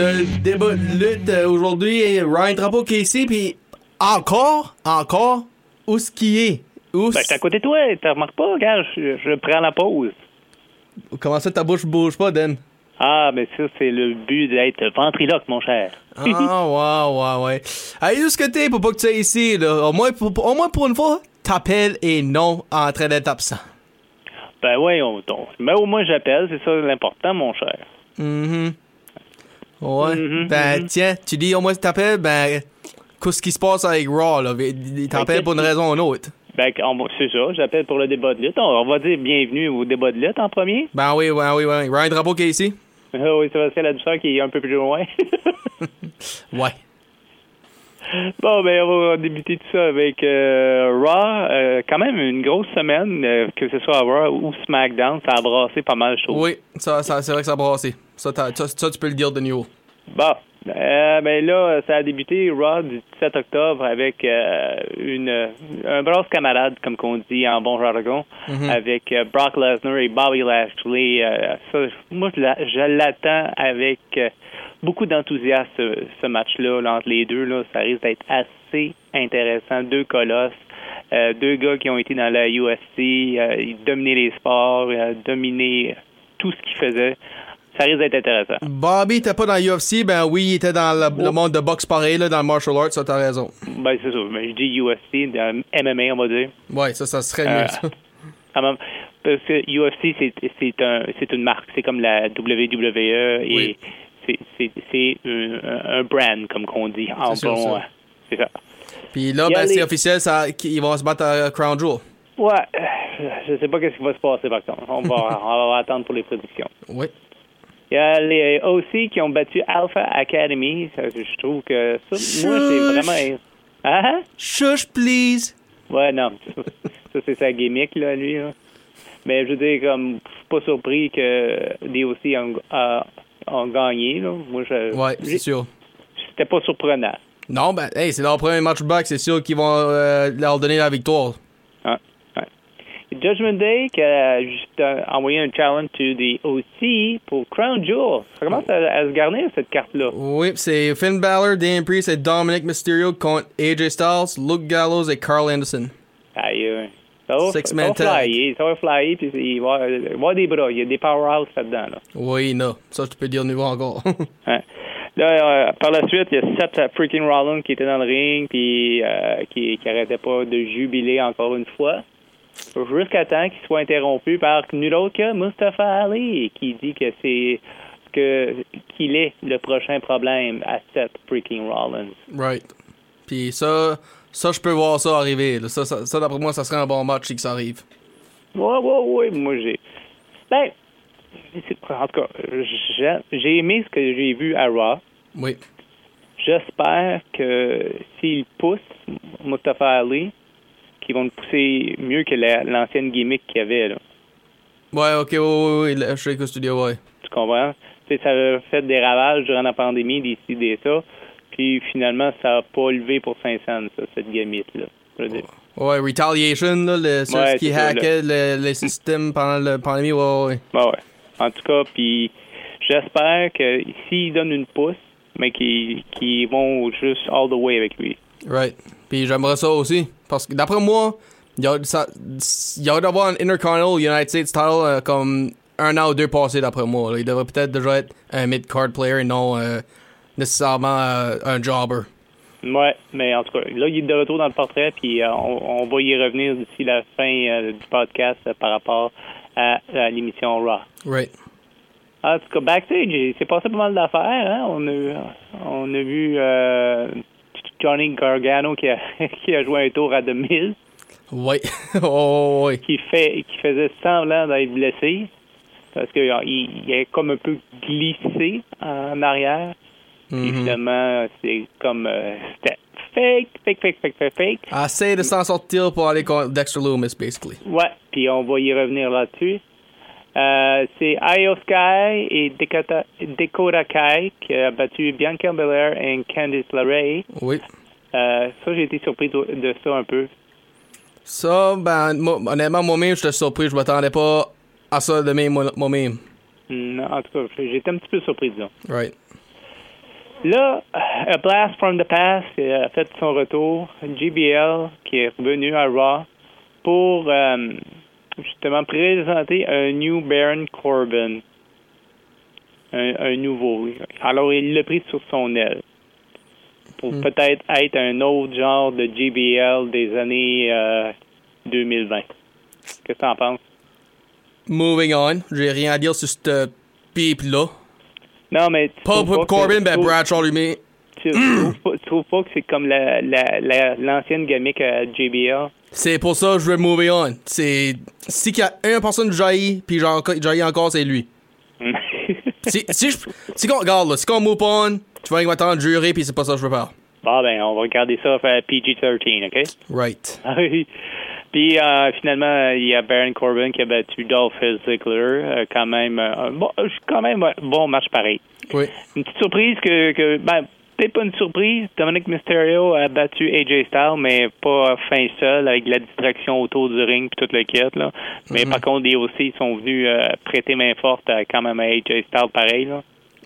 Le débat de lutte euh, aujourd'hui. Ryan Drapeau qui est ici, puis encore, encore, où ce qui est? Où Ben, j'étais à côté de toi, tu remarques pas, gars, je, je prends la pause. Comment ça, ta bouche bouge pas, Dan? Ah, mais ça, c'est le but d'être ventriloque, mon cher. Ah, ouais, ouais, ouais. Allez, où ce que t'es pour pas que tu sois ici, là? Au moins, pour, au moins pour une fois, t'appelles et non en train d'être absent. Ben oui, on, on- mais au moins j'appelle, c'est ça l'important, mon cher. Mhm. Ouais. Mhm, ben, mhm. tiens, tu dis au moins tu t'appelles, ben, qu'est-ce qui se passe avec Raw, là? Il t'appelle pour une raison ou une autre. Ben, c'est ça, j'appelle pour le débat de lutte. On, va dire bienvenue au débat de lutte en premier. Ben oui, ouais, oui, oui. Ryan Drapeau qui est ici? Ah oui, Sébastien La douceur qui est un peu plus loin. Ouais. Bon, ben, on va débuter tout ça avec euh, Raw. Euh, quand même une grosse semaine, euh, que ce soit Raw ou SmackDown, ça a brassé pas mal de choses. Oui, ça, ça, c'est vrai que ça a brassé. Ça, t'as- ça, ça, tu peux le dire de nouveau. Bon, ben là, ça a débuté Raw du 17 octobre avec une un brosse camarade, comme qu'on dit en bon jargon, Mhm. avec Brock Lesnar et Bobby Lashley. Ça, moi, je la- je l'attends avec beaucoup d'enthousiasme, ce, ce match-là, là, entre les deux. Là, ça risque d'être assez intéressant. Deux colosses. euh, deux gars qui ont été dans la UFC, euh, ils dominaient les sports, euh, dominaient tout ce qu'ils faisaient. Ça risque d'être intéressant. Bobby était pas dans l'UFC, ben oui, il était dans le, le monde de boxe pareil, là, dans le martial arts, ça, t'as raison. Ben, c'est ça. Mais je dis UFC, MMA, on va dire. Ouais, ça, ça serait Euh, mieux, ça. Quand même, parce que UFC, c'est, un, une marque. C'est comme la WWE et Oui. C'est, un, brand, comme qu'on dit. En bon, ça. euh, c'est ça. Puis là, ben, c'est les- officiel, ça, ils vont se battre à Crown Jewel. Ouais, euh, je sais pas qu'est-ce qui va se passer, par contre. On va, on va attendre pour les prédictions. Oui. Il y a les OC qui ont battu Alpha Academy. Ça, je trouve que ça, moi, c'est vraiment... Ah? Shush, please. Ouais, non. Ça, c'est sa gimmick, là, lui. là. Mais je veux dire, comme, je suis pas surpris que DOC ont, gagné, là. Moi, je. Ouais, c'est sûr. C'était pas surprenant. Non, ben, hey, c'est leur premier match back, c'est sûr qu'ils vont euh, leur donner la victoire. Hein? Ouais. Judgment Day qui a juste euh, envoyé un challenge to the OC pour Crown Jewel. Ça commence à, à se garnir, cette carte-là. Oui, c'est Finn Balor, Damian Priest et Dominic Mysterio contre AJ Styles, Luke Gallows et Carl Anderson. Aïe, ça va, Six ça va flyer, ça va flyer, puis il va, il va y avoir des bras. Il y a des powerhouses là-dedans, là. Oui, non, ça je peux dire nouveau encore. Hein. Là, euh, par la suite, il y a Seth euh, freaking Rollins qui était dans le ring puis euh, qui, qui arrêtait pas de jubiler encore une fois. Jusqu'à temps qu'il soit interrompu par nul autre que Mustafa Ali qui dit que c'est que qu'il est le prochain problème à Seth freaking Rollins. right. Puis ça, ça je peux voir ça arriver. là. Ça, ça, ça, d'après moi, ça serait un bon match si ça arrive. Ouais, ouais, ouais, moi j'ai. Ben, en tout cas, j'ai aimé ce que j'ai vu à Raw. Oui. J'espère que s'ils poussent Mustafa Ali, qu'ils vont le pousser mieux que la- l'ancienne gimmick qu'il y avait. Là. Ouais, ok, oui, oui, oui, le Shake Studio, ouais. Tu comprends? Ça a fait des ravages durant la pandémie, d'ici, des ça. Puis finalement, ça n'a pas levé pour 500, ça, cette dire. Ouais, Retaliation, là, le, Ouais, qui hackaient le, le système pendant la pandémie, ouais, ouais. Ben ouais. En tout cas, puis j'espère que s'ils donnent une pousse, mais qu'ils qu'ils vont juste all the way avec lui. Right. Puis j'aimerais ça aussi. Parce que d'après moi, il y a, a d'avoir un Intercontinental United States title euh, comme un an ou deux passés d'après moi. là. Il devrait peut-être déjà être un mid-card player et non euh, nécessairement euh, un jobber. Ouais, mais en tout cas, là, il est de retour dans le portrait, puis euh, on, on va y revenir d'ici la fin euh, du podcast euh, par rapport à, à l'émission Raw. Right. En tout cas, backstage, il s'est passé pas mal d'affaires. Hein? On, a, on a vu Johnny Gargano qui a, qui a joué un tour à 2000. Ouais. oh, ouais. qui fait qui faisait semblant d'être blessé parce qu'il il, il est comme un peu glissé en arrière. Mhm. finalement, c'est comme euh, c'était fake, fake, fake, fake, fake, fake. Essaye de s'en sortir pour aller contre Dexter Loomis, basically. Ouais, puis on va y revenir là-dessus. Euh, c'est Io Sky et Dakota, Dakota Kai qui a battu Bianca Belair et Candice LeRae. Oui. Euh, ça, j'ai été surpris de, de ça un peu. Ça, ben, moi, honnêtement, moi-même, j'étais surpris. Je m'attendais pas à ça de même, moi- moi-même. Non, en tout cas, j'étais un petit peu surpris, disons. Right. Là, A Blast from the Past a fait son retour. JBL qui est revenu à Raw pour euh, justement présenter un new Baron Corbin. Un, un nouveau. Alors, il l'a pris sur son aile. Pour Hmm. peut-être être un autre genre de JBL des années euh, 2020. Qu'est-ce que t'en penses? Moving on. J'ai rien à dire sur cette pipe-là. Non, mais que- Corbin, ben Bradshaw lui met. Tu, trouves pas, que c'est comme la- la- la- l'ancienne gimmick à JBL? C'est pour ça que je veux move on. C'est. Si qu'il y a une personne jaillit, puis jaillit encore, c'est lui. si, si, je, si qu'on regarde, là, si qu'on move on, tu vas m'attendre jurer, puis c'est pas ça que je veux faire. bon, ben, on va regarder ça faire PG-13, OK? Right. Puis euh, finalement, il y a Baron Corbin qui a battu Dolph Ziggler. euh, quand même, euh, bon, quand même bon match pareil. Oui. Une petite surprise que, que ben, peut-être pas une surprise. Dominic Mysterio a battu AJ Styles, mais pas fin seul, avec la distraction autour du ring et toute le kit. Là. Mais par contre, les aussi sont venus euh, prêter main forte à, quand même à AJ Styles pareil. Là.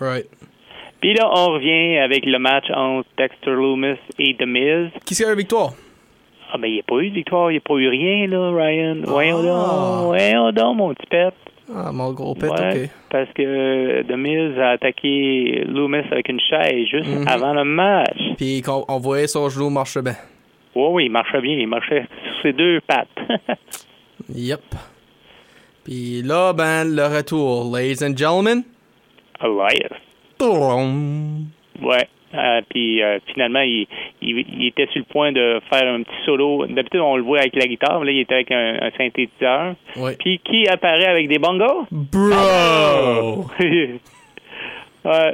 Right. Puis là, on revient avec le match entre Dexter Loomis et The Miz. Qui c'est la victoire? Ah, ben, il n'y a pas eu de victoire, il n'y a pas eu rien, là, Ryan. Voyons Ah. donc, voyons donc, mon petit pet. Ah, mon gros pet, Ouais, ok. Parce que The Miz a attaqué Loomis avec une chaise juste Mhm. avant le match. Puis qu'on on voyait son genou marcher bien. Oui, oui, il marchait bien, il marchait sur ses deux pattes. Yep. Puis là, ben, le retour. Ladies and gentlemen. Elias. Toum. Ouais. Euh, puis euh, finalement, il, il, il était sur le point de faire un petit solo. D'habitude, on le voit avec la guitare, mais là, il était avec un, un synthétiseur. Ouais. Puis qui apparaît avec des bongos? Bro! Euh,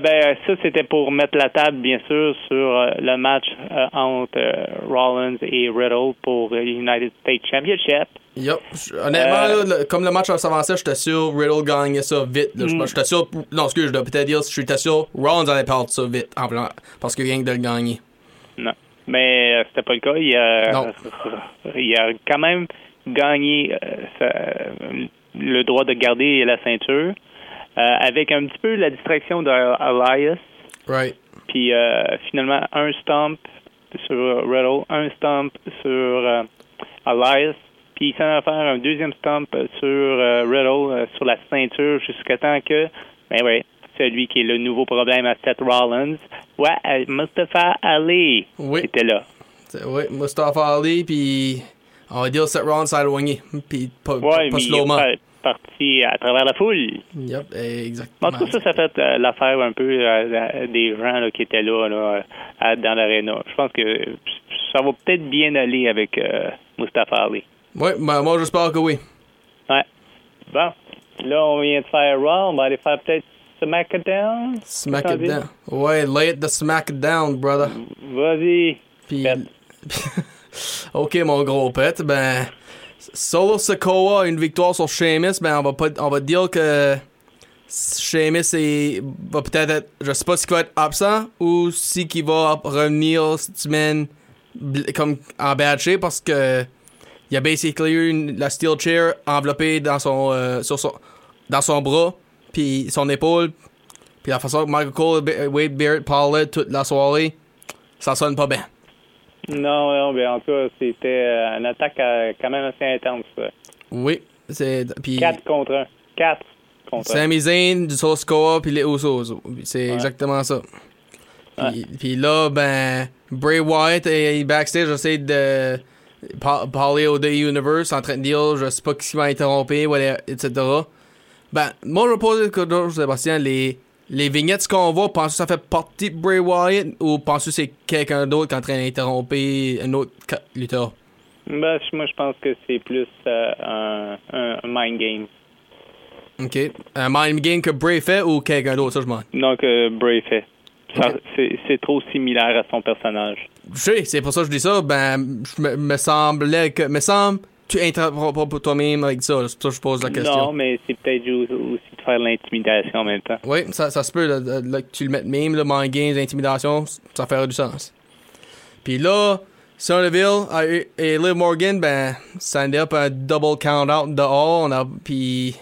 ben, ça, c'était pour mettre la table, bien sûr, sur euh, le match euh, entre euh, Rollins et Riddle pour euh, United States Championship. Je- Honnêtement, Euh, là, le- comme le match s'avançait, j'étais sûr Riddle gagnait ça vite. là. Je- Mm. Sûr. Non, excuse, je dois peut-être dire, j'étais sûr Rollins allait perdre ça vite. En plan, parce qu'il vient de le gagner. Non. Mais euh, c'était pas le cas. Il a, Non. il a quand même gagné euh, le droit de garder la ceinture euh, avec un petit peu la distraction d'Elias. Right. Puis euh, finalement, un stomp sur Riddle, un stomp sur euh, Elias. Puis il s'en va faire un deuxième stomp sur euh, Riddle, euh, sur la ceinture, jusqu'à temps que, ben ouais, celui qui est le nouveau problème à Seth Rollins, ouais, euh, Mustafa Ali Oui. était là. Oui, Mustafa Ali, puis on va dire Seth Rollins s'est éloigné. Puis pas, Ouais, pas mais parti à travers la foule. Yep, exactement. En tout cas, ça, ça fait euh, l'affaire un peu euh, des gens là, qui étaient là, là à- dans l'aréna. Je pense que ça va peut-être bien aller avec euh, Mustafa Ali. Ouais, ben, moi j'espère que oui. Ouais. Bon. Là, on vient de faire Raw. On va aller faire peut-être SmackDown. Smack T'as it dit? down. Ouais, lay it the smack it down, brother. Vas-y. Puis, ok, mon gros pet, ben, Solo Sokoa, une victoire sur Sheamus, ben, on va pas, on va dire que Sheamus va peut-être être, je sais pas si il va être absent ou si qu'il va revenir cette semaine comme en bad parce que il y a basically eu la steel chair enveloppée dans son, euh, sur son, dans son bras, puis son épaule, puis la façon que Michael Cole Wade Barrett parlaient toute la soirée, ça sonne pas bien. Non, non, mais en tout cas, c'était euh, une attaque euh, quand même assez intense. Oui, c'est puis 4 contre 1. 4 contre 1. Sami Zayn, du Score puis les Usos. C'est exactement ça. Puis, là, ben, Bray Wyatt est backstage, j'essaie de par- parler au The Universe en train de dire, je sais pas qui va interrompre, whatever, etc. Ben, moi, je vais poser quelque chose, Sébastien, les, les vignettes qu'on voit, penses-tu que ça fait partie de Bray Wyatt ou penses-tu que c'est quelqu'un d'autre qui est en train d'interrompre un autre lutteur? Ben, moi, je pense que c'est plus euh, un, mind game. OK. Un mind game que Bray fait ou quelqu'un d'autre, ça je m'en. Donc, euh, Bray fait. C'est trop similaire à son personnage. Je sais, c'est pour ça que je dis ça. Ben, je me, me semblait que. Me semble, tu interromps pas pour toi-même avec ça. C'est pour ça que je pose la question. Non, mais c'est peut-être aussi de faire de l'intimidation en même temps. Oui, ça, ça se peut là, là, là, que tu le mettes même, le mind games, intimidation, ça ferait du sens. Puis là, Somerville et Liv Morgan, ben, ça ended up un double count out dehors. On a, puis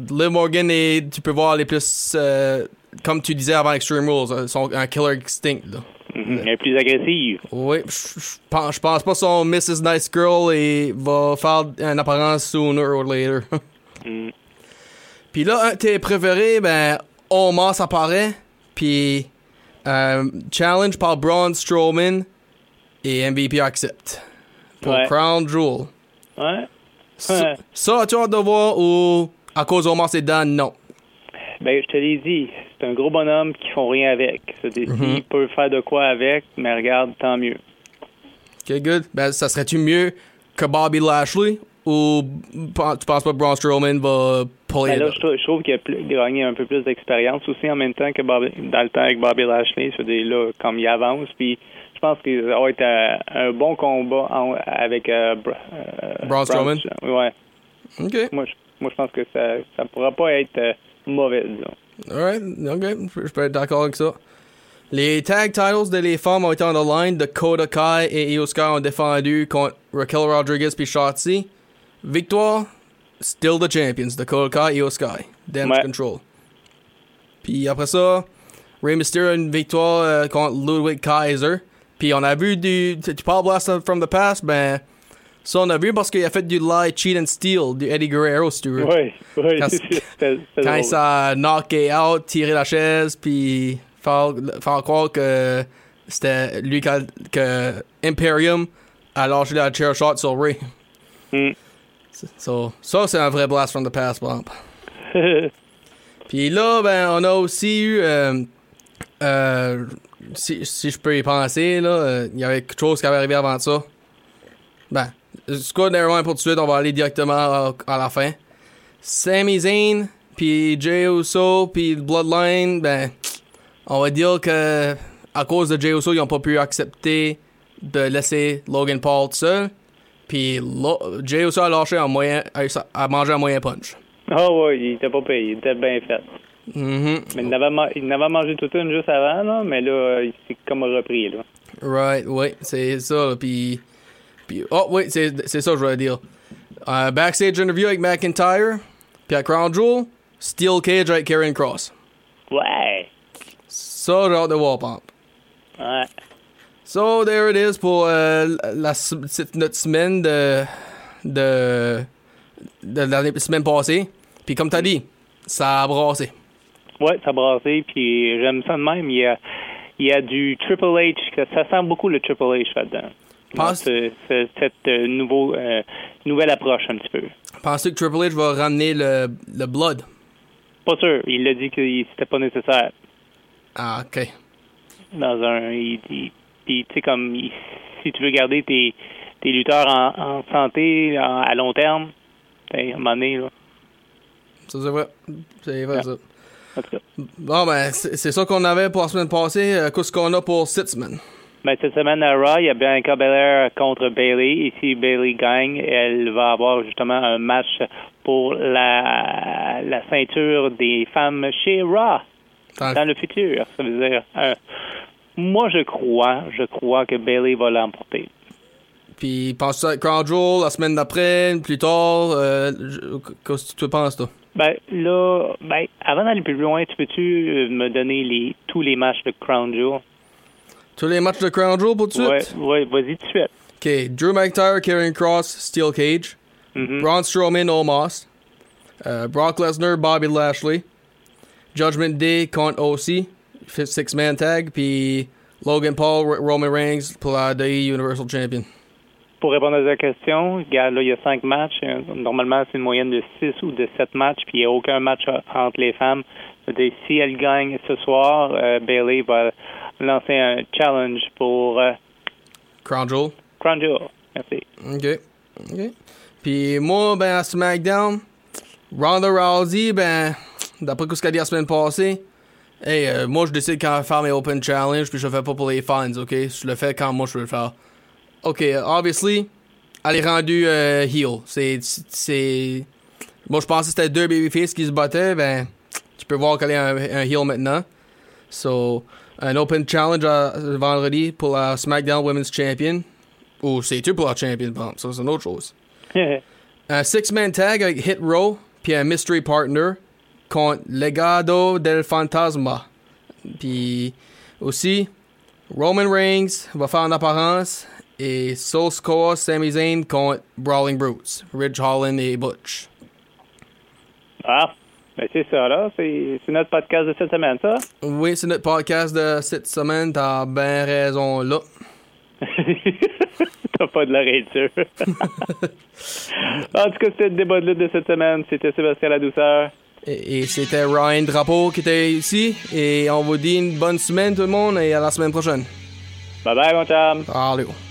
Liv Morgan, et tu peux voir les plus, euh, comme tu disais avant Extreme Rules, euh, sont un killer extinct. Là. Mhm. Elle est plus agressive. Oui, je pense, je pense pas son Mrs. Nice Girl et va faire une apparence sooner or later. Mm. Puis là, un de tes préférés, ben, Omos apparaît, puis euh, challenge par Braun Strowman et MVP accepte. Pour Ouais. Crown Jewel. Ouais. Ça, tu as de voir ou à cause d'Omos et Dan, non. Ben, je te l'ai dit, c'est un gros bonhomme qui font rien avec. Ça, des- Mhm. Il peut faire de quoi avec, mais regarde, tant mieux. Ok, good. Ben, ça serait-tu mieux que Bobby Lashley ou tu penses pas que Braun Strowman va puller Ben là, je, trouve- je trouve qu'il a plus- gagné un peu plus d'expérience aussi en même temps que Bobby, dans le temps avec Bobby Lashley. Je veux dire, là, comme il avance, puis je pense qu'il va être euh, un bon combat en- avec euh, euh, Braun Strowman? Ouais. Ok. Moi, je, moi, je pense que ça ça pourra pas être euh, mauvais, disons. Alright, ok, je peux être d'accord avec ça. Les tag titles de les femmes ont été the line. Dakota Kai et Io Sky ont défendu contre Raquel Rodriguez puis Shotzi. Victoire, still the champions. Dakota Kai, Io Sky. Damage Ouais. control. Puis après ça, Rey Mysterio a une victoire euh, contre Ludwig Kaiser. Puis on a vu du. Tu parles Blast from the Past, ben. Ça, on a vu parce qu'il a fait du lie, cheat and steal, du Eddie Guerrero, veux. Oui, oui, Quand- il s'est knocké out, tiré la chaise, puis faire, faire croire que c'était lui qui a- que Imperium a lâché la chair shot sur Ray. Mm. So, ça, c'est un vrai blast from the past, exemple. Puis là, ben, on a aussi eu, euh, euh, si, si je peux y penser, là, euh, il y avait quelque chose qui avait arrivé avant ça. Ben, nevermind pour tout de suite, on va aller directement à, à la fin. Sami Zayn, puis Jey Uso, puis Bloodline, ben, on va dire que à cause de Jey Uso, ils ont pas pu accepter de laisser Logan Paul tout seul. Puis Jey Uso a lâché un moyen, a, mangé un moyen punch. Ah oui, il était pas payé, il était bien fait. Mhm. Mais il n'avait il n'avait mangé toute une juste avant, là, mais là, il s'est comme repris, là. Right, oui, c'est ça. Puis, puis oh oui, c'est ça je voulais dire. Euh, backstage interview avec McIntyre, puis à Crown Jewel, Steel Cage avec Karen Cross. Ouais. Ça, j'ai hâte de voir, exemple. Ouais. So, there it is pour euh, la, notre semaine de, de, de la semaine passée. Puis comme t'as dit, ça a brassé. Ouais, ça a brassé, puis j'aime ça de même. Il y a, il y a du Triple H, ça sent beaucoup le Triple H là-dedans. Pense- c'est- Cette euh, nouveau, euh, nouvelle approche un petit peu. Penses-tu que Triple H va ramener le, le blood? Pas sûr, il a dit que c'était pas nécessaire. Ah, ok. Dans un. il- tu sais, comme il- si tu veux garder tes, tes lutteurs en, en santé en- à long terme, ben, à un moment donné, là. Ça, c'est vrai. C'est vrai, Ouais. ça. En tout cas. Bon, ben, c'est ça qu'on avait pour la semaine passée. Euh, Qu'est-ce qu'on a pour cette semaine? Ben, cette semaine à Raw, il y a Bianca Belair contre Bailey. Si Bailey gagne, elle va avoir justement un match pour la, la ceinture des femmes chez Raw Dans- dans le futur. Ça veut dire, euh, moi je crois, je crois que Bailey va l'emporter. Puis, penses-tu à Crown Jewel la semaine d'après, plus tard? Euh, Qu'est-ce que tu penses, toi? Ben là, ben avant d'aller plus loin, tu peux-tu euh, me donner les tous les matchs de Crown Jewel? Tous les matchs de Crown Jewel pour tout de Ouais, suite? ouais, vas-y tout de suite. Ok, Drew McIntyre, Karen Cross, Steel Cage. Mhm. Braun Strowman, Omos. Euh, Brock Lesnar, Bobby Lashley. Judgment Day contre OC. Six-man tag. Puis Logan Paul, Roman Reigns pour la DI Universal Champion. Pour répondre à ta question, regarde, là, il y a cinq matchs. Euh, Normalement, c'est une moyenne de six ou de sept matchs, puis il n'y a aucun match euh, entre les femmes. Si elle gagne ce soir, euh, Bailey va lancer un challenge pour euh, Crown Jewel? Crown Jewel. Merci. OK. OK. Puis moi, ben, à SmackDown, Ronda Rousey, ben, d'après ce qu'elle a dit la semaine passée, hey, euh, moi, je décide quand faire mes Open Challenge, puis je le fais pas pour les fans, OK? Je le fais quand moi je veux le faire. OK, obviously, elle est rendue euh, heel. C'est. c'est... Moi, je pensais que c'était deux babyface qui se battaient, ben, tu peux voir qu'elle est un, un heel maintenant. So, un Open Challenge à- vendredi pour la SmackDown Women's Champion. Ou c'est-tu pour la Champion? Ça, c'est une autre chose. Un six-man tag avec Hit Row, puis un mystery partner contre Legado del Fantasma. Puis aussi, Roman Reigns va faire en apparence et Soul Score Sami Zayn contre Brawling Brutes, Ridge Holland et Butch. ah, ben c'est ça, là. C'est notre podcast de cette semaine, ça. Oui, c'est notre podcast de cette semaine, t'as bien raison là. T'as pas de l'oreille sûre. en tout cas, c'était le débat de lutte de cette semaine. C'était Sébastien La Douceur. Et, et c'était Ryan Drapeau qui était ici. Et on vous dit une bonne semaine tout le monde et à la semaine prochaine. Bye bye, mon chum. Allez.